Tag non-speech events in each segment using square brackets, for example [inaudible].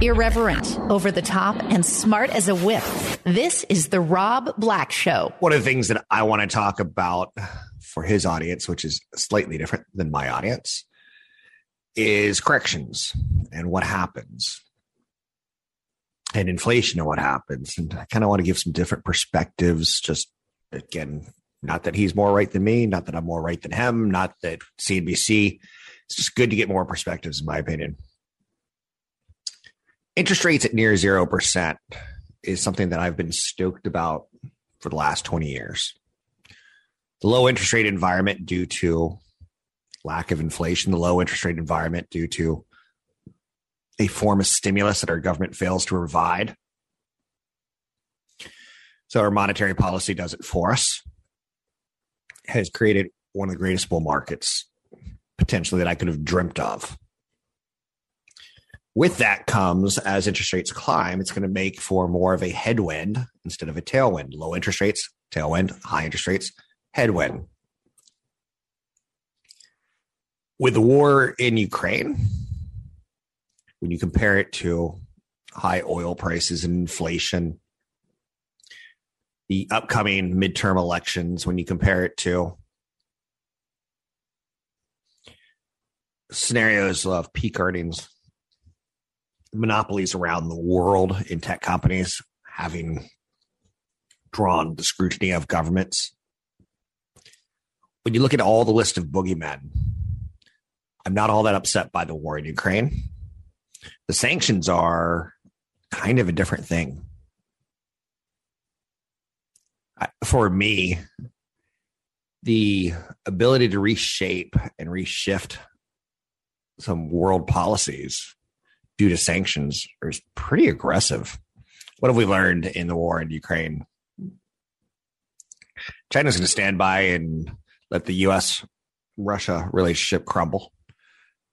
Irreverent, over the top, and smart as a whip. This is The Rob Black Show. One of the things that I want to talk about for his audience, which is slightly different than my audience, is corrections and what happens and inflation and what happens. And I kind of want to give some different perspectives. Just again, not that he's more right than me, not that I'm more right than him, not that CNBC. It's just good to get more perspectives, in my opinion. Interest rates at near 0% is something that I've been stoked about for the last 20 years. The low interest rate environment due to lack of inflation, the low interest rate environment due to a form of stimulus that our government fails to provide. So our monetary policy does it for us. Has created one of the greatest bull markets potentially that I could have dreamt of. With that comes as interest rates climb, it's going to make for more of a headwind instead of a tailwind. Low interest rates, tailwind, high interest rates, headwind. With the war in Ukraine, when you compare it to high oil prices and inflation, the upcoming midterm elections, when you compare it to scenarios of peak earnings, monopolies around the world in tech companies having drawn the scrutiny of governments. When you look at all the list of boogeymen, I'm not all that upset by the war in Ukraine. The sanctions are kind of a different thing. For me, the ability to reshape and reshift some world policies due to sanctions is pretty aggressive. What have we learned in the war in Ukraine? China's going to stand by and let the U.S. Russia relationship crumble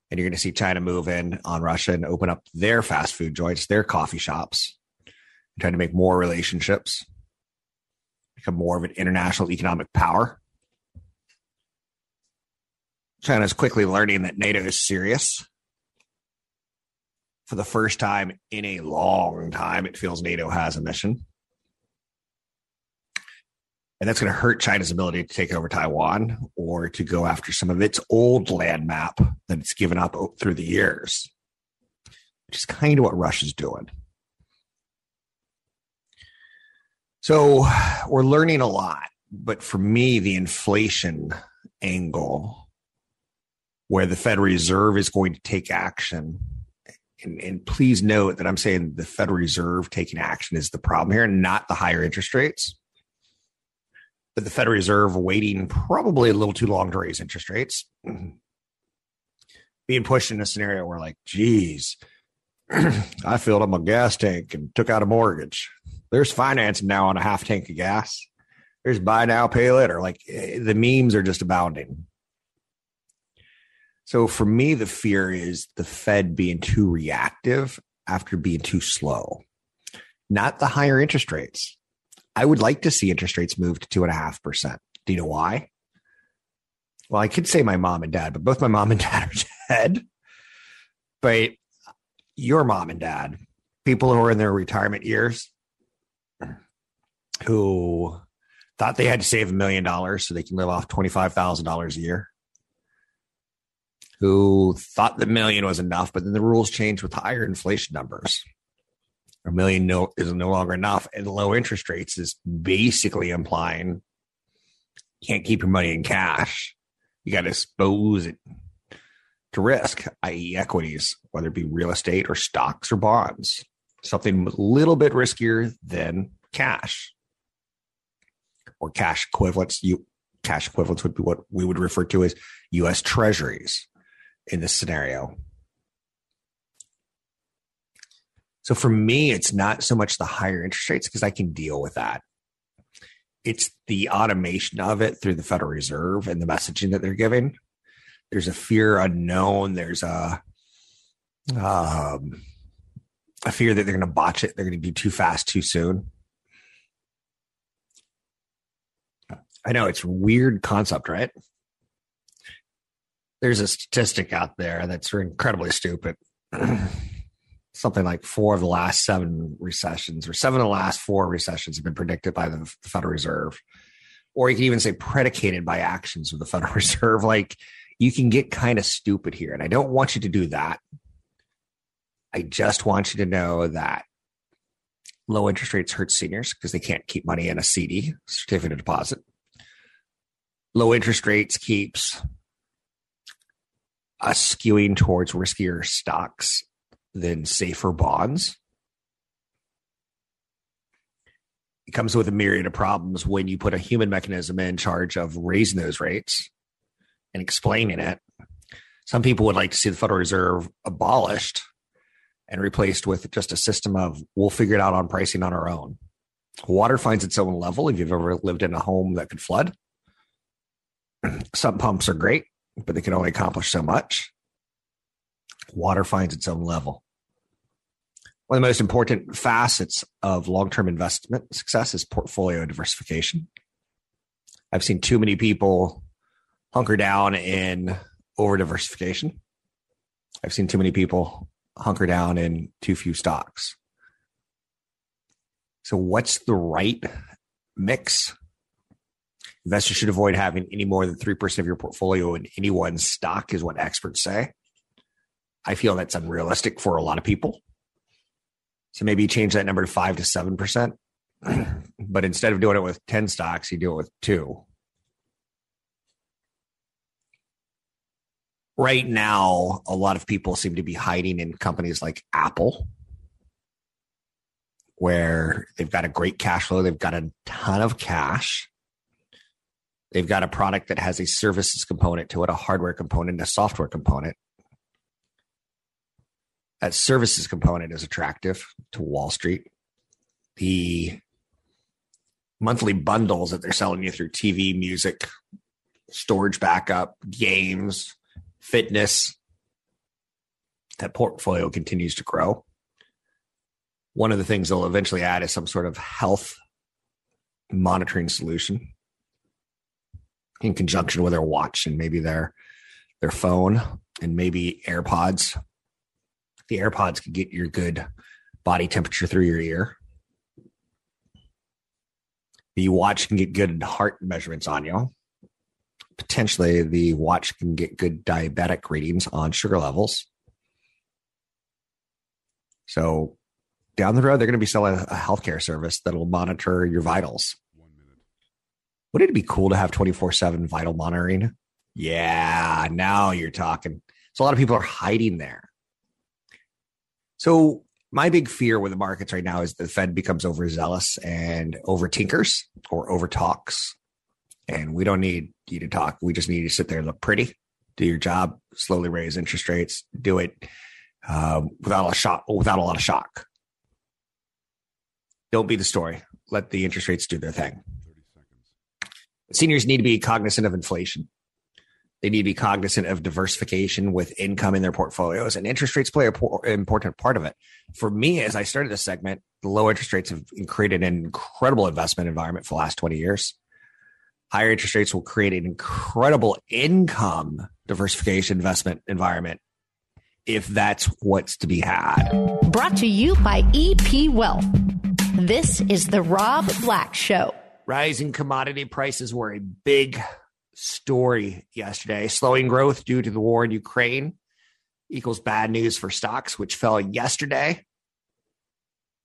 and you're going to see China move in on Russia and open up their fast food joints, their coffee shops, trying to make more relationships, become more of an international economic power. China is quickly learning that NATO is serious. For the first time in a long time, it feels NATO has a mission. And that's going to hurt China's ability to take over Taiwan or to go after some of its old land map that it's given up through the years, which is kind of what Russia's doing. So we're learning a lot. But for me, the inflation angle, where the Federal Reserve is going to take action, and, and please note that I'm saying the Federal Reserve taking action is the problem here, not the higher interest rates but the Federal Reserve waiting probably a little too long to raise interest rates. [clears throat] Being pushed in a scenario where, like, geez, [clears throat] I filled up my gas tank and took out a mortgage. There's financing now on a half tank of gas. There's buy now, pay later. Like eh, the memes are just abounding. So for me, the fear is the Fed being too reactive after being too slow, not the higher interest rates. I would like to see interest rates move to two and a half percent. Do you know why? Well, I could say my mom and dad, but both my mom and dad are dead. But your mom and dad, people who are in their retirement years, who thought they had to save a million dollars so they can live off $25,000 a year, who thought the million was enough, but then the rules changed with higher inflation numbers a million no is no longer enough, and low interest rates is basically implying you can't keep your money in cash. You got to expose it to risk, i.e., equities, whether it be real estate or stocks or bonds, something a little bit riskier than cash or cash equivalents. You cash equivalents would be what we would refer to as U.S. Treasuries in this scenario. So for me, it's not so much the higher interest rates because I can deal with that. It's the automation of it through the Federal Reserve and the messaging that they're giving. There's a fear unknown. There's a um, a fear that they're going to botch it. They're going to be too fast, too soon. I know it's weird concept, right? There's a statistic out there that's incredibly stupid. [clears throat] Something like four of the last seven recessions, or seven of the last four recessions, have been predicted by the Federal Reserve, or you can even say predicated by actions of the Federal [laughs] Reserve. Like you can get kind of stupid here, and I don't want you to do that. I just want you to know that low interest rates hurt seniors because they can't keep money in a CD, certificate of deposit. Low interest rates keeps us skewing towards riskier stocks than safer bonds. It comes with a myriad of problems when you put a human mechanism in charge of raising those rates and explaining it. Some people would like to see the Federal Reserve abolished and replaced with just a system of we'll figure it out on pricing on our own. Water finds its own level. If you've ever lived in a home that could flood, [clears throat] some pumps are great, but they can only accomplish so much. Water finds its own level. One of the most important facets of long term investment success is portfolio diversification. I've seen too many people hunker down in over diversification. I've seen too many people hunker down in too few stocks. So, what's the right mix? Investors should avoid having any more than 3% of your portfolio in any one stock, is what experts say. I feel that's unrealistic for a lot of people. So maybe change that number to 5 to 7%. [clears throat] but instead of doing it with 10 stocks, you do it with two. right now, a lot of people seem to be hiding in companies like Apple, where they've got a great cash flow, they've got a ton of cash. They've got a product that has a services component to it, a hardware component, a software component. That services component is attractive to Wall Street. The monthly bundles that they're selling you through TV, music, storage backup, games, fitness, that portfolio continues to grow. One of the things they'll eventually add is some sort of health monitoring solution in conjunction with their watch and maybe their their phone and maybe AirPods. The AirPods can get your good body temperature through your ear. The watch can get good heart measurements on you potentially the watch can get good diabetic readings on sugar levels. So down the road, they're going to be selling a healthcare service that'll monitor your vitals. Wouldn't it be cool to have 24 7 vital monitoring? Yeah, now you're talking. So a lot of people are hiding there. So my big fear with the markets right now is the Fed becomes overzealous and over tinkers or over talks and we don't need you to talk. We just need you to sit there, and look pretty, do your job, slowly raise interest rates, do it um, without a shock, without a lot of shock. Don't be the story. Let the interest rates do their thing. Seniors need to be cognizant of inflation. They need to be cognizant of diversification with income in their portfolios, and interest rates play an important part of it. For me, as I started this segment, the low interest rates have created an incredible investment environment for the last 20 years higher interest rates will create an incredible income diversification investment environment if that's what's to be had. Brought to you by EP Wealth. This is the Rob Black Show. Rising commodity prices were a big story yesterday. Slowing growth due to the war in Ukraine equals bad news for stocks, which fell yesterday.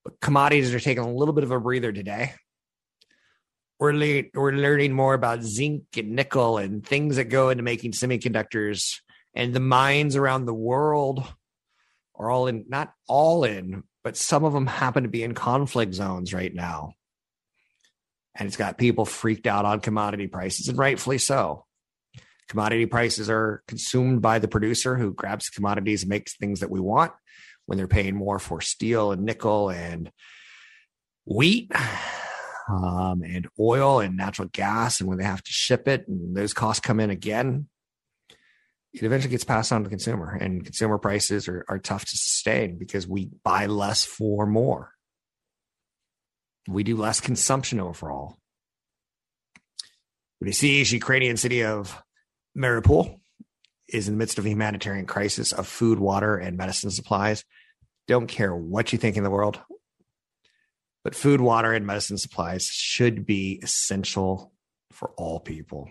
But commodities are taking a little bit of a breather today we're le- we're learning more about zinc and nickel and things that go into making semiconductors and the mines around the world are all in not all in but some of them happen to be in conflict zones right now and it's got people freaked out on commodity prices and rightfully so commodity prices are consumed by the producer who grabs commodities and makes things that we want when they're paying more for steel and nickel and wheat um, and oil and natural gas, and when they have to ship it and those costs come in again, it eventually gets passed on to the consumer. And consumer prices are, are tough to sustain because we buy less for more. We do less consumption overall. The siege Ukrainian city of Mariupol is in the midst of a humanitarian crisis of food, water, and medicine supplies. Don't care what you think in the world, but food, water, and medicine supplies should be essential for all people.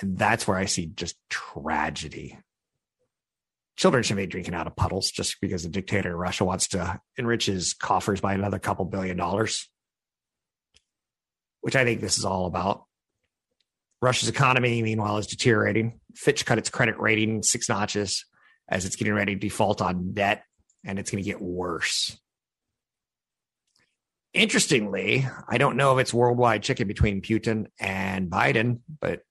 And that's where I see just tragedy. Children should be drinking out of puddles just because the dictator in Russia wants to enrich his coffers by another couple billion dollars, which I think this is all about. Russia's economy, meanwhile, is deteriorating. Fitch cut its credit rating six notches as it's getting ready to default on debt, and it's going to get worse. Interestingly, I don't know if it's worldwide chicken between Putin and Biden, but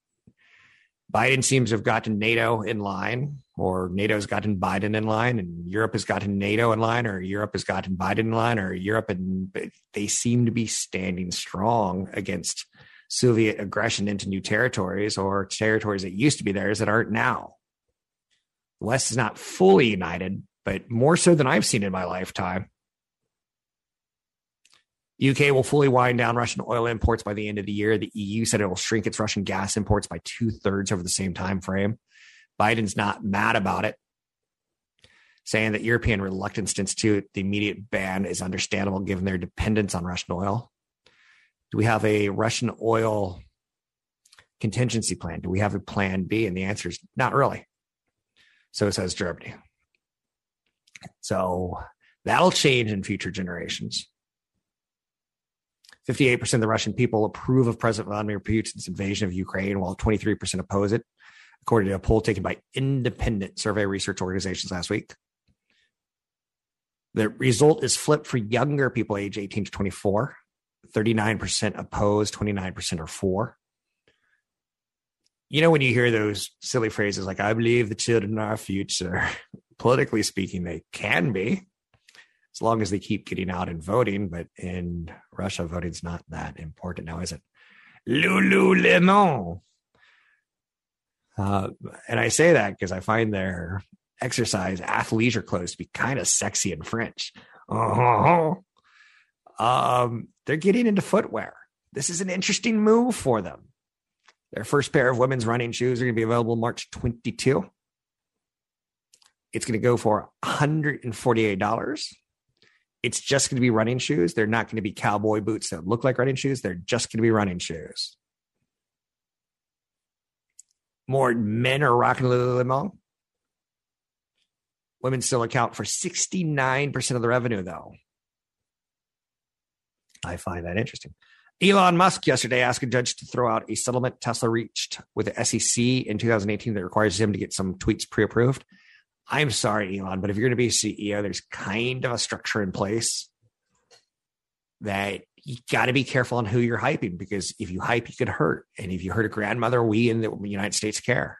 Biden seems to have gotten NATO in line, or NATO's gotten Biden in line, and Europe has gotten NATO in line, or Europe has gotten Biden in line, or Europe and they seem to be standing strong against Soviet aggression into new territories or territories that used to be theirs that aren't now. The West is not fully united, but more so than I've seen in my lifetime. UK will fully wind down Russian oil imports by the end of the year. The EU said it will shrink its Russian gas imports by two thirds over the same time frame. Biden's not mad about it, saying that European reluctance to institute the immediate ban is understandable given their dependence on Russian oil. Do we have a Russian oil contingency plan? Do we have a plan B? And the answer is not really. So says Germany. So that'll change in future generations. 58% of the Russian people approve of President Vladimir Putin's invasion of Ukraine, while 23% oppose it, according to a poll taken by independent survey research organizations last week. The result is flipped for younger people age 18 to 24. 39% opposed, 29% are for. You know, when you hear those silly phrases like, I believe the children are our future, [laughs] politically speaking, they can be as long as they keep getting out and voting. But in Russia, voting's not that important now, is it? Lululemon. Uh, and I say that because I find their exercise athleisure clothes to be kind of sexy and French. Uh-huh. Um, they're getting into footwear. This is an interesting move for them. Their first pair of women's running shoes are going to be available March 22. It's going to go for $148. It's just going to be running shoes. They're not going to be cowboy boots that look like running shoes. They're just going to be running shoes. More men are rocking the Lululemon. Women still account for 69% of the revenue, though. I find that interesting. Elon Musk yesterday asked a judge to throw out a settlement Tesla reached with the SEC in 2018 that requires him to get some tweets pre approved. I'm sorry, Elon, but if you're going to be a CEO, there's kind of a structure in place that you got to be careful on who you're hyping because if you hype, you could hurt. And if you hurt a grandmother, we in the United States care.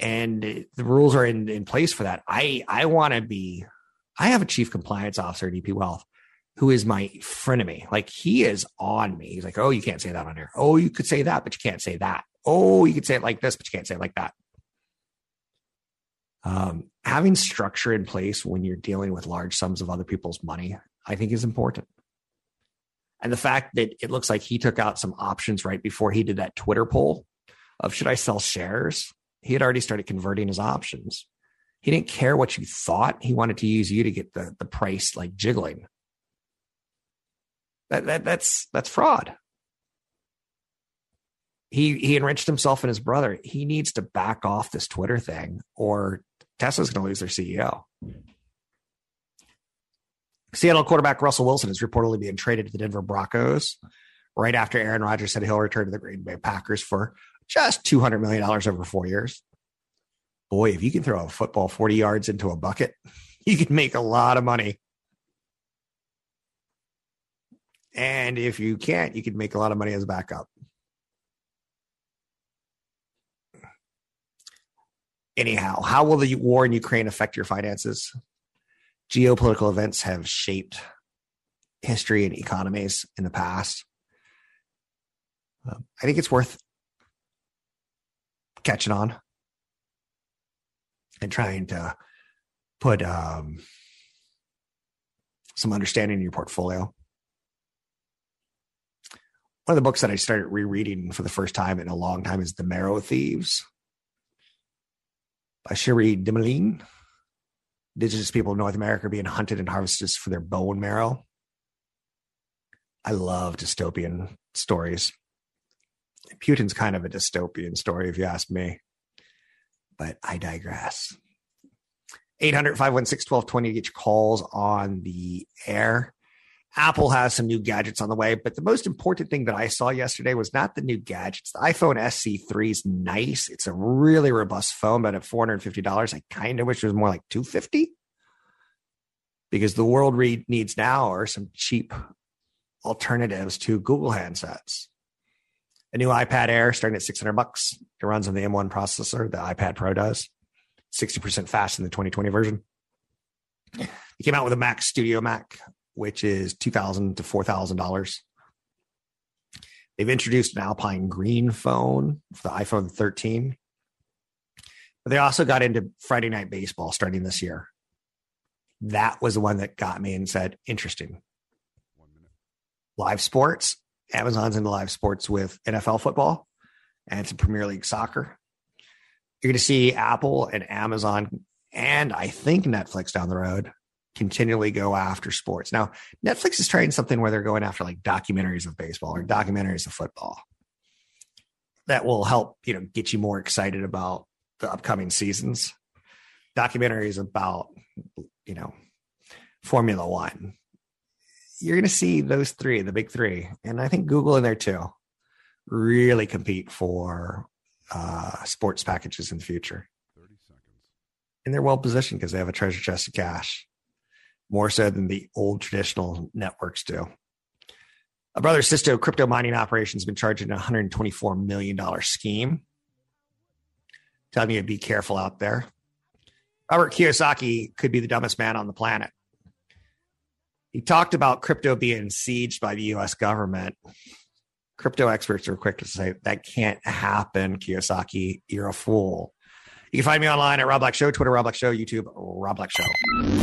And the rules are in, in place for that. I, I want to be, I have a chief compliance officer at EP Wealth who is my frenemy. Like he is on me. He's like, oh, you can't say that on here. Oh, you could say that, but you can't say that. Oh, you could say it like this, but you can't say it like that. Um, having structure in place when you're dealing with large sums of other people's money, I think is important. And the fact that it looks like he took out some options right before he did that Twitter poll of should I sell shares? He had already started converting his options. He didn't care what you thought. He wanted to use you to get the, the price like jiggling. That, that that's that's fraud. He he enriched himself and his brother. He needs to back off this Twitter thing, or Tesla's going to lose their CEO. Seattle quarterback Russell Wilson is reportedly being traded to the Denver Broncos right after Aaron Rodgers said he'll return to the Green Bay Packers for just $200 million over four years. Boy, if you can throw a football 40 yards into a bucket, [laughs] you can make a lot of money. And if you can't, you can make a lot of money as a backup. Anyhow, how will the war in Ukraine affect your finances? Geopolitical events have shaped history and economies in the past. Um, I think it's worth catching on and trying to put um, some understanding in your portfolio. One of the books that I started rereading for the first time in a long time is The Marrow Thieves by Cherie Dimaline. Indigenous people of North America are being hunted and harvested for their bone marrow. I love dystopian stories. Putin's kind of a dystopian story, if you ask me. But I digress. 800 516 1220 to get your calls on the air. Apple has some new gadgets on the way, but the most important thing that I saw yesterday was not the new gadgets. The iPhone SE3 is nice. It's a really robust phone, but at $450, I kind of wish it was more like 250 because the world re- needs now are some cheap alternatives to Google handsets. A new iPad Air starting at 600 bucks. It runs on the M1 processor, the iPad Pro does. 60% faster than the 2020 version. It came out with a Mac Studio Mac which is two thousand to four thousand dollars. They've introduced an Alpine Green phone for the iPhone 13. But they also got into Friday Night Baseball starting this year. That was the one that got me and said, interesting. Live sports. Amazon's into live sports with NFL football and some Premier League soccer. You're going to see Apple and Amazon and I think Netflix down the road continually go after sports. Now, Netflix is trying something where they're going after like documentaries of baseball or documentaries of football. That will help, you know, get you more excited about the upcoming seasons. Documentaries about, you know, Formula One. You're going to see those three, the big three, and I think Google in there too, really compete for uh, sports packages in the future. Thirty seconds. And they're well positioned because they have a treasure chest of cash more so than the old traditional networks do. A brother Sisto crypto mining operation has been charging a $124 million scheme. Telling you to be careful out there. Robert Kiyosaki could be the dumbest man on the planet. He talked about crypto being sieged by the US government. Crypto experts are quick to say that can't happen, Kiyosaki. You're a fool. You can find me online at Rob Black Show, Twitter Rob Black Show, YouTube Rob Black Show.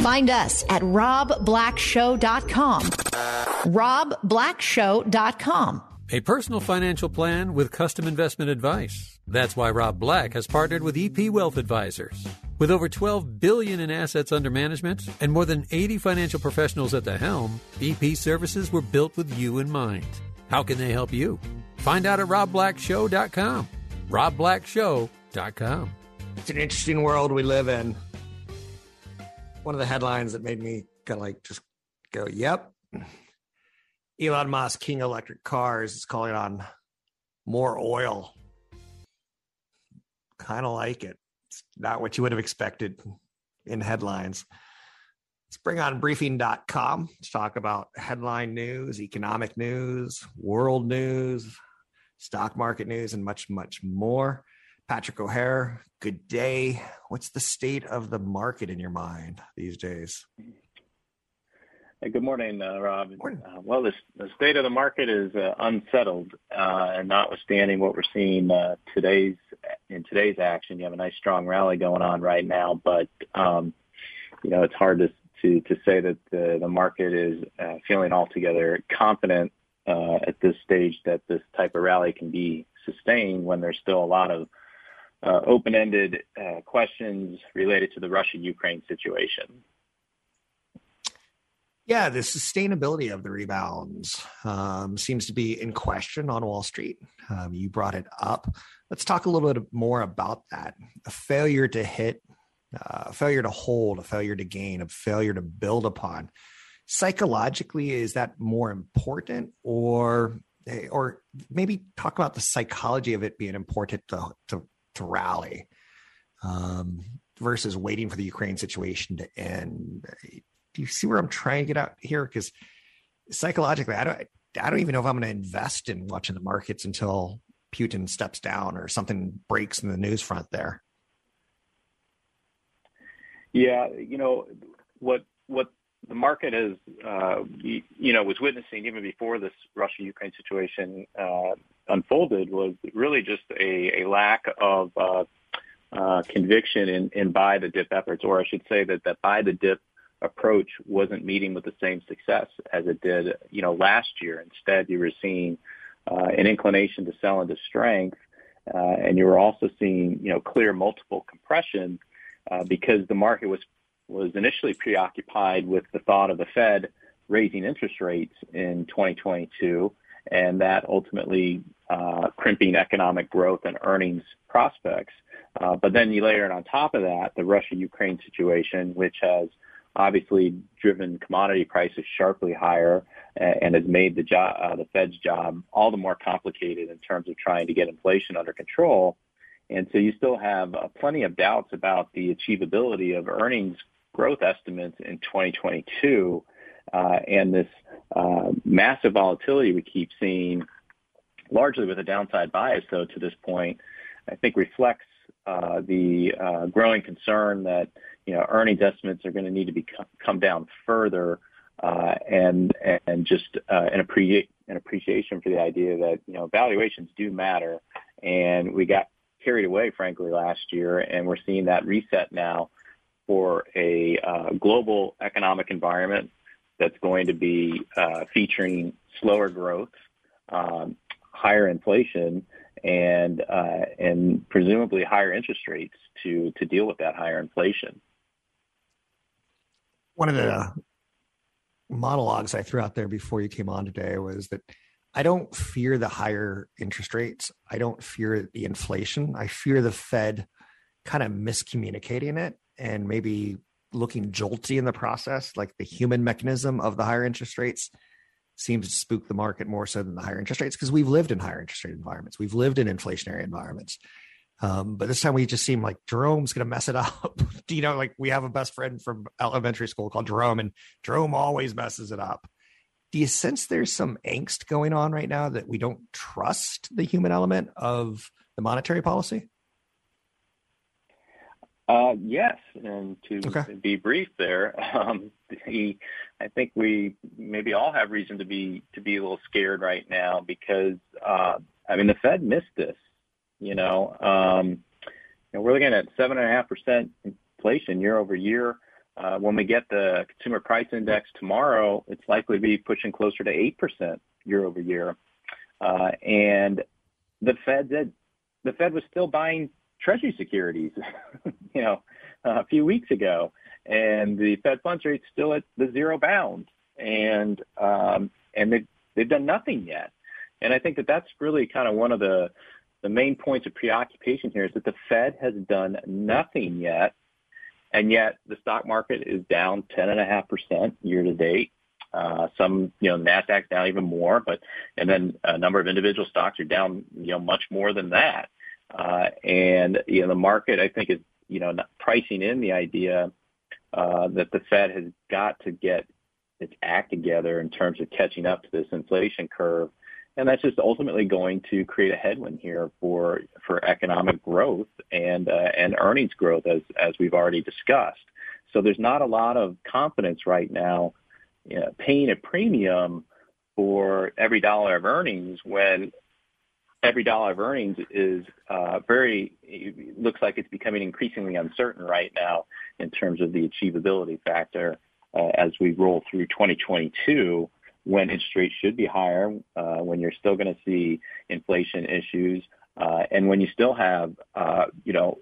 Find us at robblackshow.com. robblackshow.com. A personal financial plan with custom investment advice. That's why Rob Black has partnered with EP Wealth Advisors. With over 12 billion in assets under management and more than 80 financial professionals at the helm, EP services were built with you in mind. How can they help you? Find out at robblackshow.com. robblackshow.com. It's an interesting world we live in. One of the headlines that made me kind of like just go, yep. Elon Musk, King Electric Cars, is calling on more oil. Kind of like it. It's not what you would have expected in headlines. Let's bring on briefing.com to talk about headline news, economic news, world news, stock market news, and much, much more. Patrick O'Hare, good day. What's the state of the market in your mind these days? Hey, good morning, uh, Rob. Morning. Uh, well, the, the, state of the market is uh, unsettled, uh, and notwithstanding what we're seeing uh, today's in today's action, you have a nice strong rally going on right now. But um, you know, it's hard to to, to say that the, the market is uh, feeling altogether confident at this stage that this type of rally can be sustained when there's still a lot of open-ended uh, questions related to the Russia-Ukraine situation. Yeah, the sustainability of the rebounds um, seems to be in question on Wall Street. Um, you brought it up. Let's talk a little bit more about that. A failure to hit, uh, a failure to hold, a failure to gain, a failure to build upon. Psychologically, is that more important, or or maybe talk about the psychology of it being important to, to to rally um, versus waiting for the Ukraine situation to end. Do you see where I'm trying to get out here? Because psychologically, I don't, I don't even know if I'm going to invest in watching the markets until Putin steps down or something breaks in the news front there. Yeah, you know what what the market is, uh, you know was witnessing even before this Russia-Ukraine situation uh, unfolded was really just a, a lack of uh, uh, conviction in, in buy the dip efforts, or I should say that that buy the dip approach wasn't meeting with the same success as it did, you know, last year. Instead, you were seeing uh, an inclination to sell into strength, uh, and you were also seeing, you know, clear multiple compression uh, because the market was was initially preoccupied with the thought of the Fed raising interest rates in 2022, and that ultimately uh, crimping economic growth and earnings prospects. Uh, but then you layer it on top of that the Russia-Ukraine situation, which has obviously driven commodity prices sharply higher and has made the job, uh, the Fed's job all the more complicated in terms of trying to get inflation under control. And so you still have plenty of doubts about the achievability of earnings growth estimates in 2022. Uh, and this uh, massive volatility we keep seeing, largely with a downside bias, though, to this point, I think reflects uh, the uh, growing concern that you know earnings estimates are going to need to be come down further, uh, and and just uh, an appreciate an appreciation for the idea that you know valuations do matter, and we got carried away frankly last year, and we're seeing that reset now for a uh, global economic environment that's going to be uh, featuring slower growth, um, higher inflation, and uh, and presumably higher interest rates to to deal with that higher inflation. One of the monologues I threw out there before you came on today was that I don't fear the higher interest rates. I don't fear the inflation. I fear the Fed kind of miscommunicating it and maybe looking jolty in the process, like the human mechanism of the higher interest rates seems to spook the market more so than the higher interest rates because we've lived in higher interest rate environments. We've lived in inflationary environments. Um, but this time we just seem like Jerome's going to mess it up. Do [laughs] you know, like we have a best friend from elementary school called Jerome, and Jerome always messes it up. Do you sense there's some angst going on right now that we don't trust the human element of the monetary policy? Uh, yes, and to okay. be brief there, [laughs] um, the, I think we maybe all have reason to be to be a little scared right now because uh, I mean the Fed missed this. You know, um, you know we're looking at seven and a half percent inflation year over year. Uh, when we get the consumer price index tomorrow, it's likely to be pushing closer to eight percent year over year. Uh, and the Fed did, the Fed was still buying Treasury securities, [laughs] you know, a few weeks ago, and the Fed funds rate's still at the zero bound, and um, and they they've done nothing yet. And I think that that's really kind of one of the the main points of preoccupation here is that the Fed has done nothing yet, and yet the stock market is down ten and a half percent year to date. Uh, some, you know, Nasdaq's down even more, but and then a number of individual stocks are down, you know, much more than that. Uh, and you know, the market, I think, is you know not pricing in the idea uh, that the Fed has got to get its act together in terms of catching up to this inflation curve, and that's just ultimately going to create a headwind here for for economic growth and uh, and earnings growth, as as we've already discussed. So there's not a lot of confidence right now you know, paying a premium for every dollar of earnings when every dollar of earnings is uh, very looks like it's becoming increasingly uncertain right now in terms of the achievability factor uh, as we roll through 2022 when interest rates should be higher, uh, when you're still going to see inflation issues, uh, and when you still have uh, you know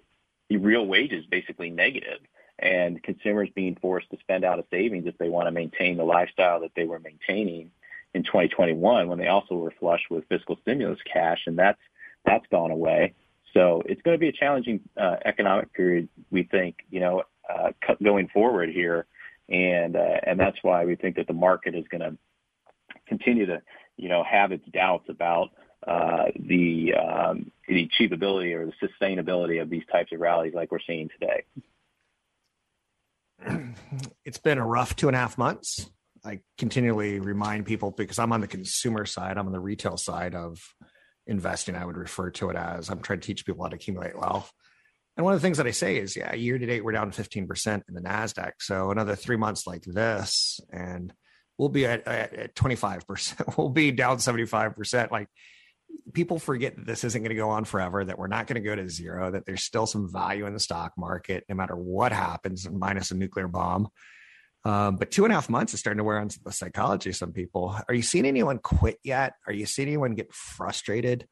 real wages basically negative and consumers being forced to spend out of savings if they want to maintain the lifestyle that they were maintaining in 2021 when they also were flush with fiscal stimulus cash, and that's that's gone away. So it's going to be a challenging uh, economic period, we think, you know, uh, going forward here, and uh, and that's why we think that the market is going to continue to, you know, have its doubts about uh, the, um, the achievability or the sustainability of these types of rallies like we're seeing today. [clears throat] It's been a rough two and a half months. I continually remind people because I'm on the consumer side, I'm on the retail side of investing. I would refer to it as I'm trying to teach people how to accumulate wealth. And one of the things that I say is, yeah, year to date, we're down 15% in the NASDAQ. So another three months like this, and we'll be at, at, at 25%. [laughs] we'll be down 75%. Like people forget that this isn't going to go on forever, that we're not going to go to zero, that there's still some value in the stock market, no matter what happens, minus a nuclear bomb. Um, but two and a half months is starting to wear on the psychology of some people. Are you seeing anyone quit yet? Are you seeing anyone get frustrated?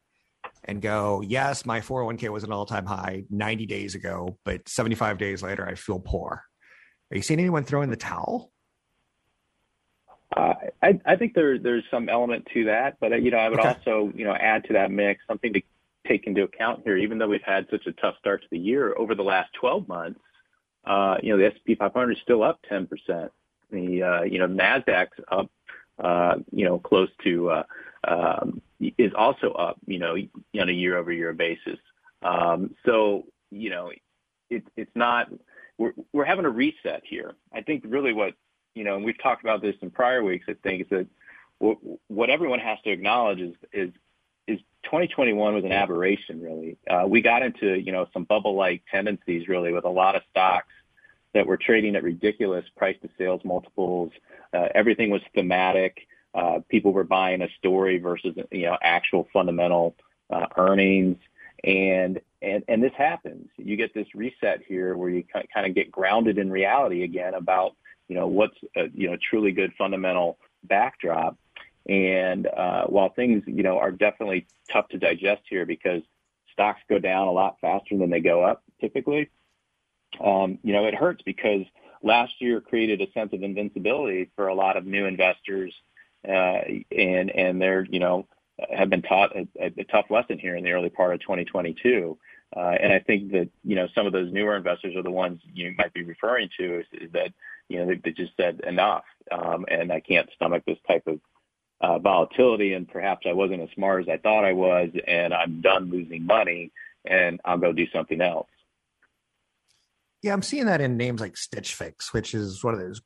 and go, yes, my 401k was an all time high 90 days ago, but 75 days later, I feel poor. Are you seeing anyone throw in the towel? Uh, I, I think there, there's some element to that, but you know, I would okay. also, you know, add to that mix something to take into account here. Even though we've had such a tough start to the year, over the last 12 months, uh, you know, the S&P 500 is still up 10%. The uh, you know Nasdaq's up, uh, you know, close to uh, um, is also up, you know, on a year-over-year basis. Um, so, you know, it's not. We're having a reset here. I think really what, you know, and we've talked about this in prior weeks, I think, is that what everyone has to acknowledge is, is 2021 was an aberration, really. Uh, we got into, you know, some bubble-like tendencies, really, with a lot of stocks that were trading at ridiculous price-to-sales multiples. Uh, everything was thematic. Uh, people were buying a story versus you know actual fundamental uh, earnings, and and and this happens. You get this reset here where you kind of get grounded in reality again about you know what's a, you know truly good fundamental backdrop. And uh, while things you know are definitely tough to digest here because stocks go down a lot faster than they go up typically, um, you know it hurts because last year created a sense of invincibility for a lot of new investors uh, and and they're you know have been taught a, a, tough lesson here in the early part of 2022. Uh, and I think that you know some of those newer investors are the ones you might be referring to is, is that you know they, they, just said enough, um, and I can't stomach this type of uh, volatility, and perhaps I wasn't as smart as I thought I was, and I'm done losing money, and I'll go do something else. Yeah, I'm seeing that in names like Stitch Fix, which is one of those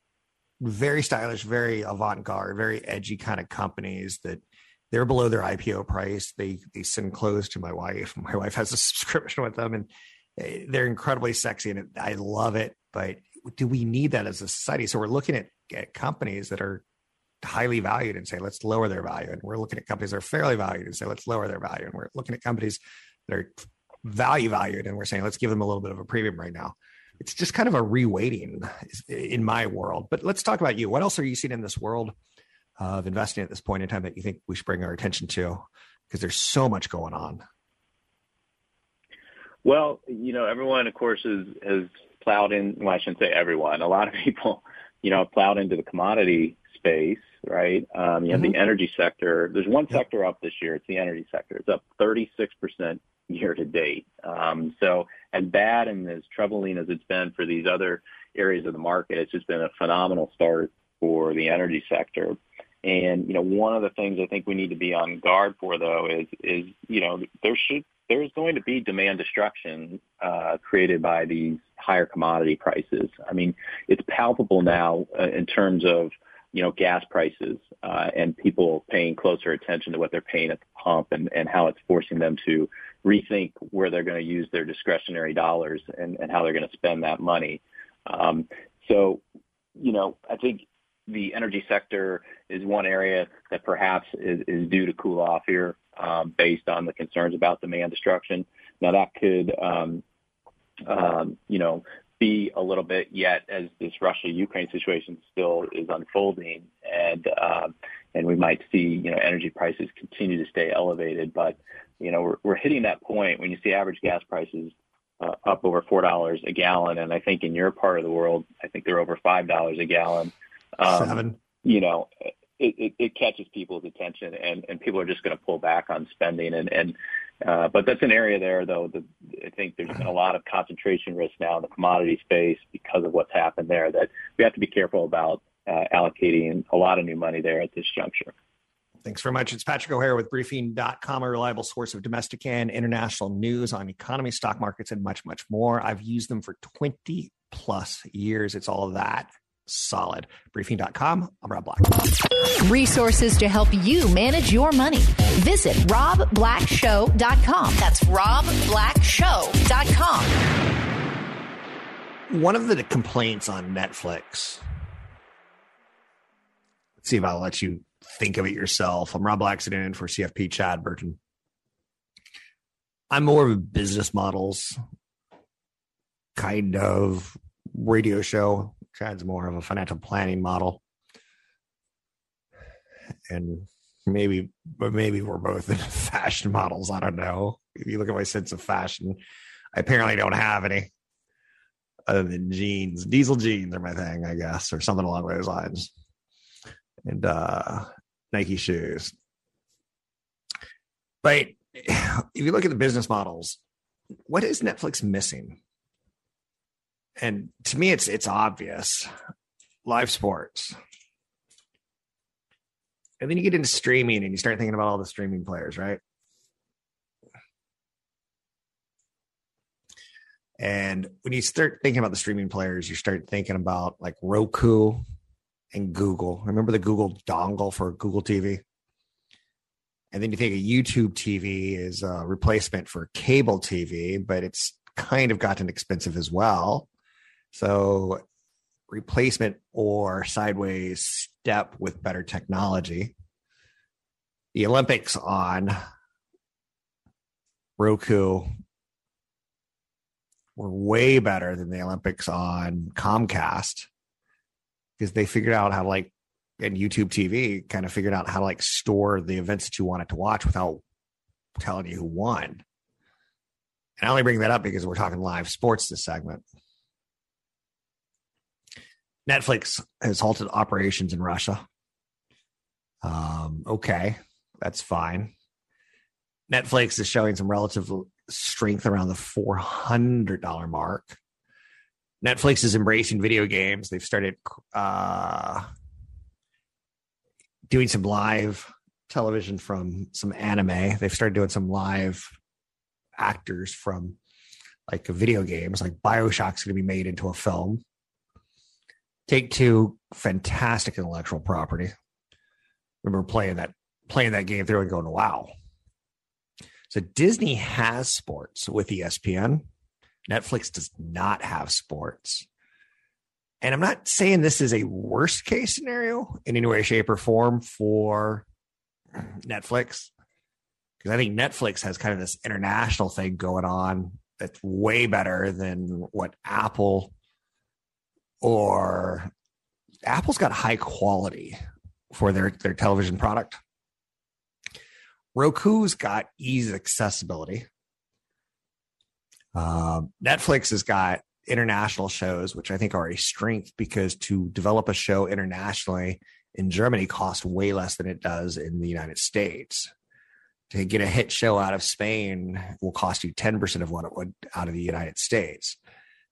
very stylish, very avant-garde, very edgy kind of companies that they're below their IPO price. They they send clothes to my wife. [laughs] My wife has a subscription with them, and eh, they're incredibly sexy, and I love it. But do we need that as a society? So we're looking at, at companies that are highly valued and say let's lower their value, and we're looking at companies that are fairly valued and say let's lower their value, and we're looking at companies that are value valued, and we're saying let's give them a little bit of a premium right now it's just kind of a reweighting in my world. But let's talk about you. What else are you seeing in this world of investing at this point in time that you think we should bring our attention to? Because there's so much going on. Well, you know, everyone, of course, is, has plowed in. Well, I shouldn't say everyone. A lot of people, you know, plowed into the commodity space, right? Um, you have mm-hmm. the energy sector. There's one sector up this year. It's the energy sector. It's up 36% year to date. Um, so as bad and as troubling as it's been for these other areas of the market, it's just been a phenomenal start for the energy sector. And you know, one of the things I think we need to be on guard for, though, is is you know there should there's going to be demand destruction uh, created by these higher commodity prices. I mean, it's palpable now uh, in terms of you know gas prices uh, and people paying closer attention to what they're paying at the pump and and how it's forcing them to rethink where they're going to use their discretionary dollars and, and how they're going to spend that money. Um, so, you know, I think the energy sector is one area that perhaps is, is due to cool off here um, based on the concerns about demand destruction. Now that could, um, um, you know, be a little bit yet as this Russia-Ukraine situation still is unfolding, and um, and we might see you know energy prices continue to stay elevated. But you know, we're, we're hitting that point when you see average gas prices uh, up over four dollars a gallon, and I think in your part of the world, I think they're over five dollars a gallon. Um, Seven. You know, it, catches people's attention, and, people are just going to pull back on spending. Uh, but that's an area there, though. I think there's been a lot of concentration risk now in the commodity space because of what's happened there. That we have to be careful about uh, allocating a lot of new money there at this juncture. Thanks very much. It's Patrick O'Hare with briefing.com, a reliable source of domestic and international news on economy, stock markets, and much, much more. I've used them for 20 plus years. It's all that. Solid. Briefing.com. I'm Rob Black. Resources to help you manage your money. Visit robblackshow.com. That's robblackshow.com. One of the complaints on Netflix. Let's see if I'll let you think of it yourself. I'm Rob Black sitting in for CFP Chad Burton. I'm more of a business models kind of radio show. Chad's more of a financial planning model. And maybe, but maybe we're both in [laughs] fashion models. I don't know. If you look at my sense of fashion, I apparently don't have any other than jeans. Diesel jeans are my thing, I guess, or something along those lines. And uh Nike shoes. But [sighs] if you look at the business models, what is Netflix missing? And to me, it's it's obvious. Live sports. And then you get into streaming and you start thinking about all the streaming players, right? And when you start thinking about the streaming players, you start thinking about like Roku and Google. Remember the Google dongle for Google TV? And then you think a YouTube TV is a replacement for cable TV, but it's kind of gotten expensive as well. So, replacement or sideways step with better technology. The Olympics on Roku were way better than the Olympics on Comcast because they figured out how to like and YouTube TV kind of figured out how to like store the events that you wanted to watch without telling you who won. And I only bring that up because we're talking live sports this segment. Netflix has halted operations in Russia. Um, okay, that's fine. Netflix is showing some relative strength around the $400 mark. Netflix is embracing video games. They've started uh, doing some live television from some anime. They've started doing some live actors from like video games, like Bioshock's going to be made into a film. Take Two, fantastic intellectual property. Remember playing that playing that game through and going, wow. So Disney has sports with ESPN. Netflix does not have sports. And I'm not saying this is a worst case scenario in any way, shape, or form for Netflix. Because I think Netflix has kind of this international thing going on that's way better than what Apple or Apple's got high quality for their, their television product. Roku's got ease accessibility. Uh, Netflix has got international shows, which I think are a strength because to develop a show internationally in Germany costs way less than it does in the United States. To get a hit show out of Spain will cost you 10% of what it would out of the United States.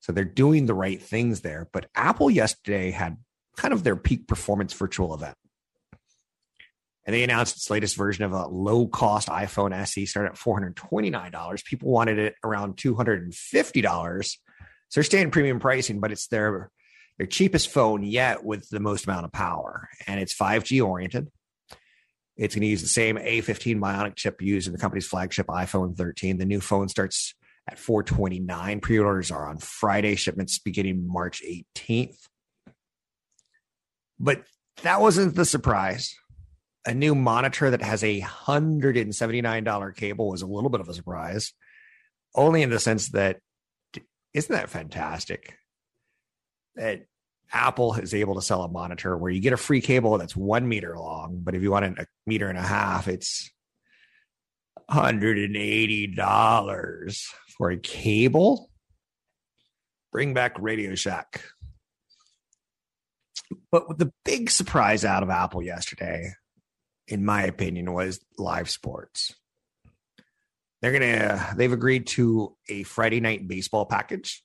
So they're doing the right things there. But Apple yesterday had kind of their Peek Performance virtual event. And they announced its latest version of a low cost iPhone SE started at $429. People wanted it around $250 so they're staying premium pricing, but it's their their cheapest phone yet with the most amount of power, and it's 5G oriented. It's going to use the same A15 Bionic chip used in the company's flagship iPhone 13. The new phone starts at 429. Pre-orders are on Friday. Shipments beginning March 18th. But that wasn't the surprise. A new monitor that has a $179 cable was a little bit of a surprise, only in the sense that isn't that fantastic? That Apple is able to sell a monitor where you get a free cable that's one meter long, but if you want a meter and a half, it's $180 for a cable. Bring back Radio Shack. But the big surprise out of Apple yesterday, in my opinion, was live sports. They're gonna they've agreed to a Friday night baseball package.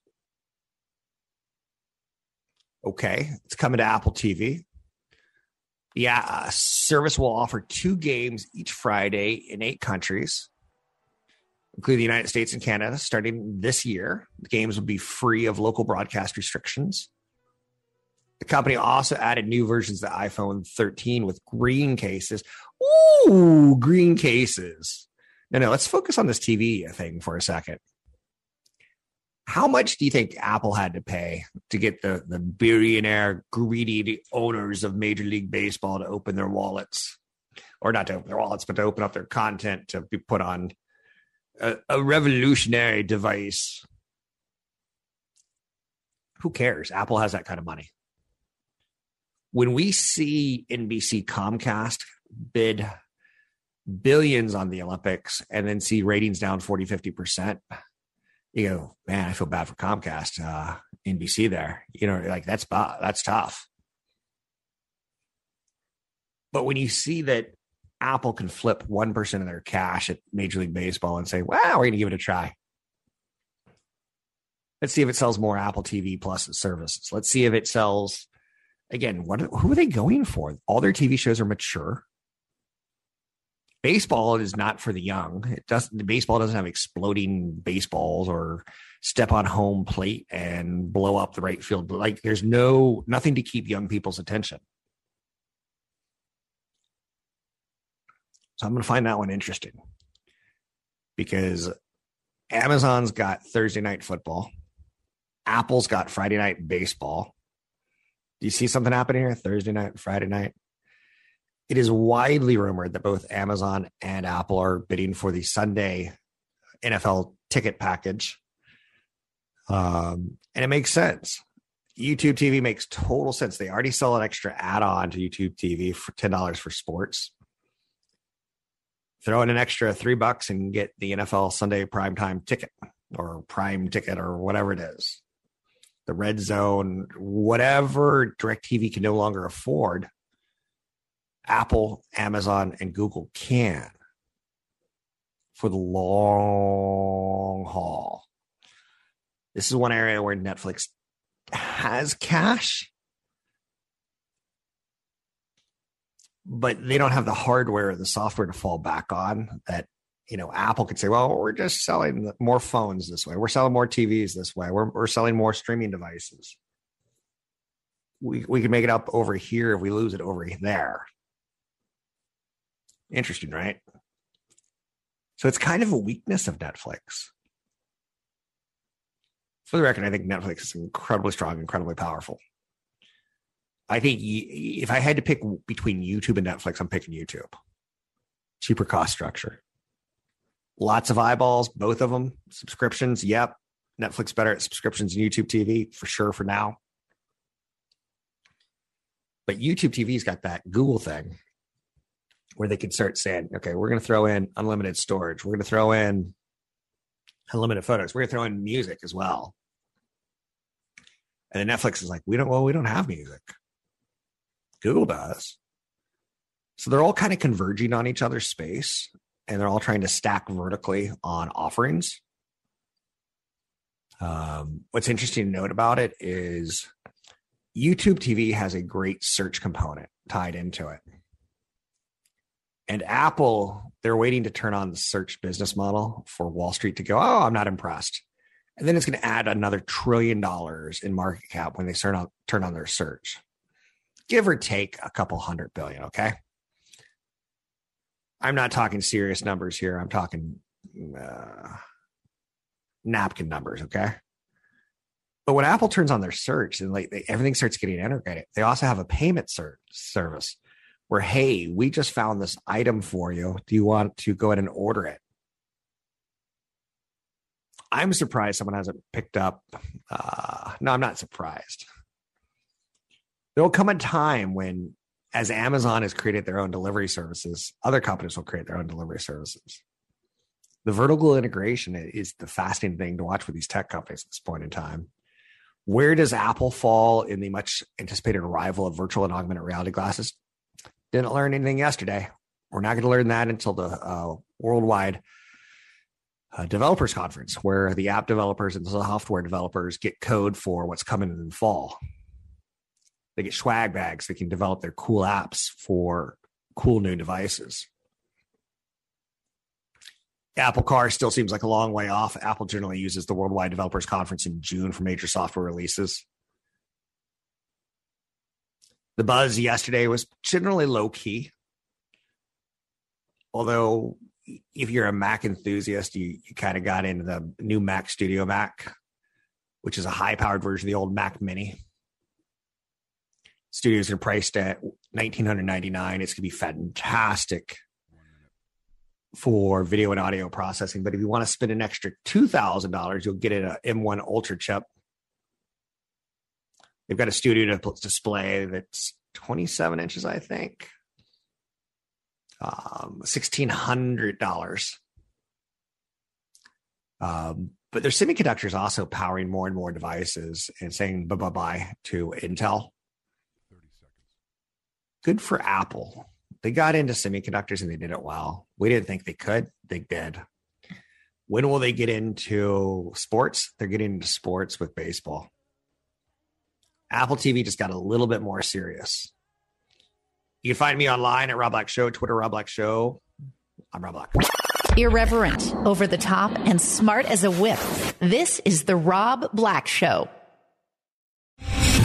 Okay, it's coming to Apple TV. Yeah, uh, service will offer two games each Friday in eight countries, including the United States and Canada, starting this year. The games will be free of local broadcast restrictions. The company also added new versions of the iPhone 13 with green cases. Ooh, green cases. No, no, let's focus on this TV thing for a second. How much do you think Apple had to pay to get the, the billionaire, greedy owners of Major League Baseball to open their wallets? Or not to open their wallets, but to open up their content to be put on a, a revolutionary device. Who cares? Apple has that kind of money. When we see NBC Comcast bid billions on the Olympics and then see ratings down 40, 50%, you go, man, I feel bad for Comcast, uh, NBC there. You know, like that's that's tough. But when you see that Apple can flip 1% of their cash at Major League Baseball and say, wow, we're going to give it a try. Let's see if it sells more Apple TV Plus services. Let's see if it sells. Again, what who are they going for? All their TV shows are mature. Baseball is not for the young. It doesn't. Baseball doesn't have exploding baseballs or step on home plate and blow up the right field. Like there's no nothing to keep young people's attention. So I'm going to find that one interesting because Amazon's got Thursday night football. Apple's got Friday night baseball. Do you see something happening here? Thursday night, Friday night. It is widely rumored that both Amazon and Apple are bidding for the Sunday NFL ticket package. Um, and it makes sense. YouTube TV makes total sense. They already sell an extra add on to YouTube TV for $10 for sports throw in an extra three bucks and get the NFL Sunday primetime ticket or prime ticket or whatever it is. The red zone, whatever DirecTV can no longer afford, Apple, Amazon, and Google can for the long haul. This is one area where Netflix has cash but they don't have the hardware or the software to fall back on that you know apple could say well we're just selling more phones this way. We're selling more tvs this way. We're, we're selling more streaming devices. We, we can make it up over here if we lose it over there interesting right so it's kind of a weakness of netflix for the record i think netflix is incredibly strong incredibly powerful I think if I had to pick between YouTube and Netflix, I'm picking YouTube. Cheaper cost structure. Lots of eyeballs, both of them. Subscriptions, yep. Netflix better at subscriptions than YouTube TV for sure for now. But YouTube TV's got that Google thing where they could start saying, okay, we're going to throw in unlimited storage. We're going to throw in unlimited photos. We're going to throw in music as well. And then Netflix is like, we don't, well, we don't have music. Google does. So they're all kind of converging on each other's space and they're all trying to stack vertically on offerings. Um, what's interesting to note about it is YouTube TV has a great search component tied into it. And Apple, they're waiting to turn on the search business model for Wall Street to go, oh, I'm not impressed. And then it's going to add another trillion dollars in market cap when they turn on, turn on their search give or take a couple hundred billion. Okay. I'm not talking serious numbers here. I'm talking uh, napkin numbers. Okay. But when Apple turns on their search and like they, everything starts getting integrated, they also have a payment ser- service where, hey, we just found this item for you. Do you want to go ahead and order it? I'm surprised someone hasn't picked up. Uh, no, I'm not surprised there will come a time when as Amazon has created their own delivery services, other companies will create their own delivery services. The vertical integration is the fascinating thing to watch with these tech companies at this point in time. Where does Apple fall in the much anticipated arrival of virtual and augmented reality glasses? Didn't learn anything yesterday. We're not going to learn that until the uh, worldwide uh, developers conference, where the app developers and the software developers get code for what's coming in the fall. They get swag bags. They can develop their cool apps for cool new devices. Apple Car still seems like a long way off. Apple generally uses the Worldwide Developers Conference in June for major software releases. The buzz yesterday was generally low key. Although, if you're a Mac enthusiast, you, you kind of got into the new Mac Studio Mac, which is a high powered version of the old Mac Mini. Studios are priced at 1999 It's going to be fantastic for video and audio processing. But if you want to spend an extra $2,000, you'll get it a M1 Ultra chip. They've got a studio display that's 27 inches, I think. Um, $1,600. Um, but their semiconductors also powering more and more devices and saying bye bye bye to Intel. Good for Apple they got into semiconductors and they did it well. We didn't think they could. They did. When will they get into sports? They're getting into sports with baseball. Apple TV just got a little bit more serious. You can find me online at Rob Black Show, Twitter Rob Black Show. I'm Rob Black. Irreverent, over the top, and smart as a whip. This is the Rob Black Show.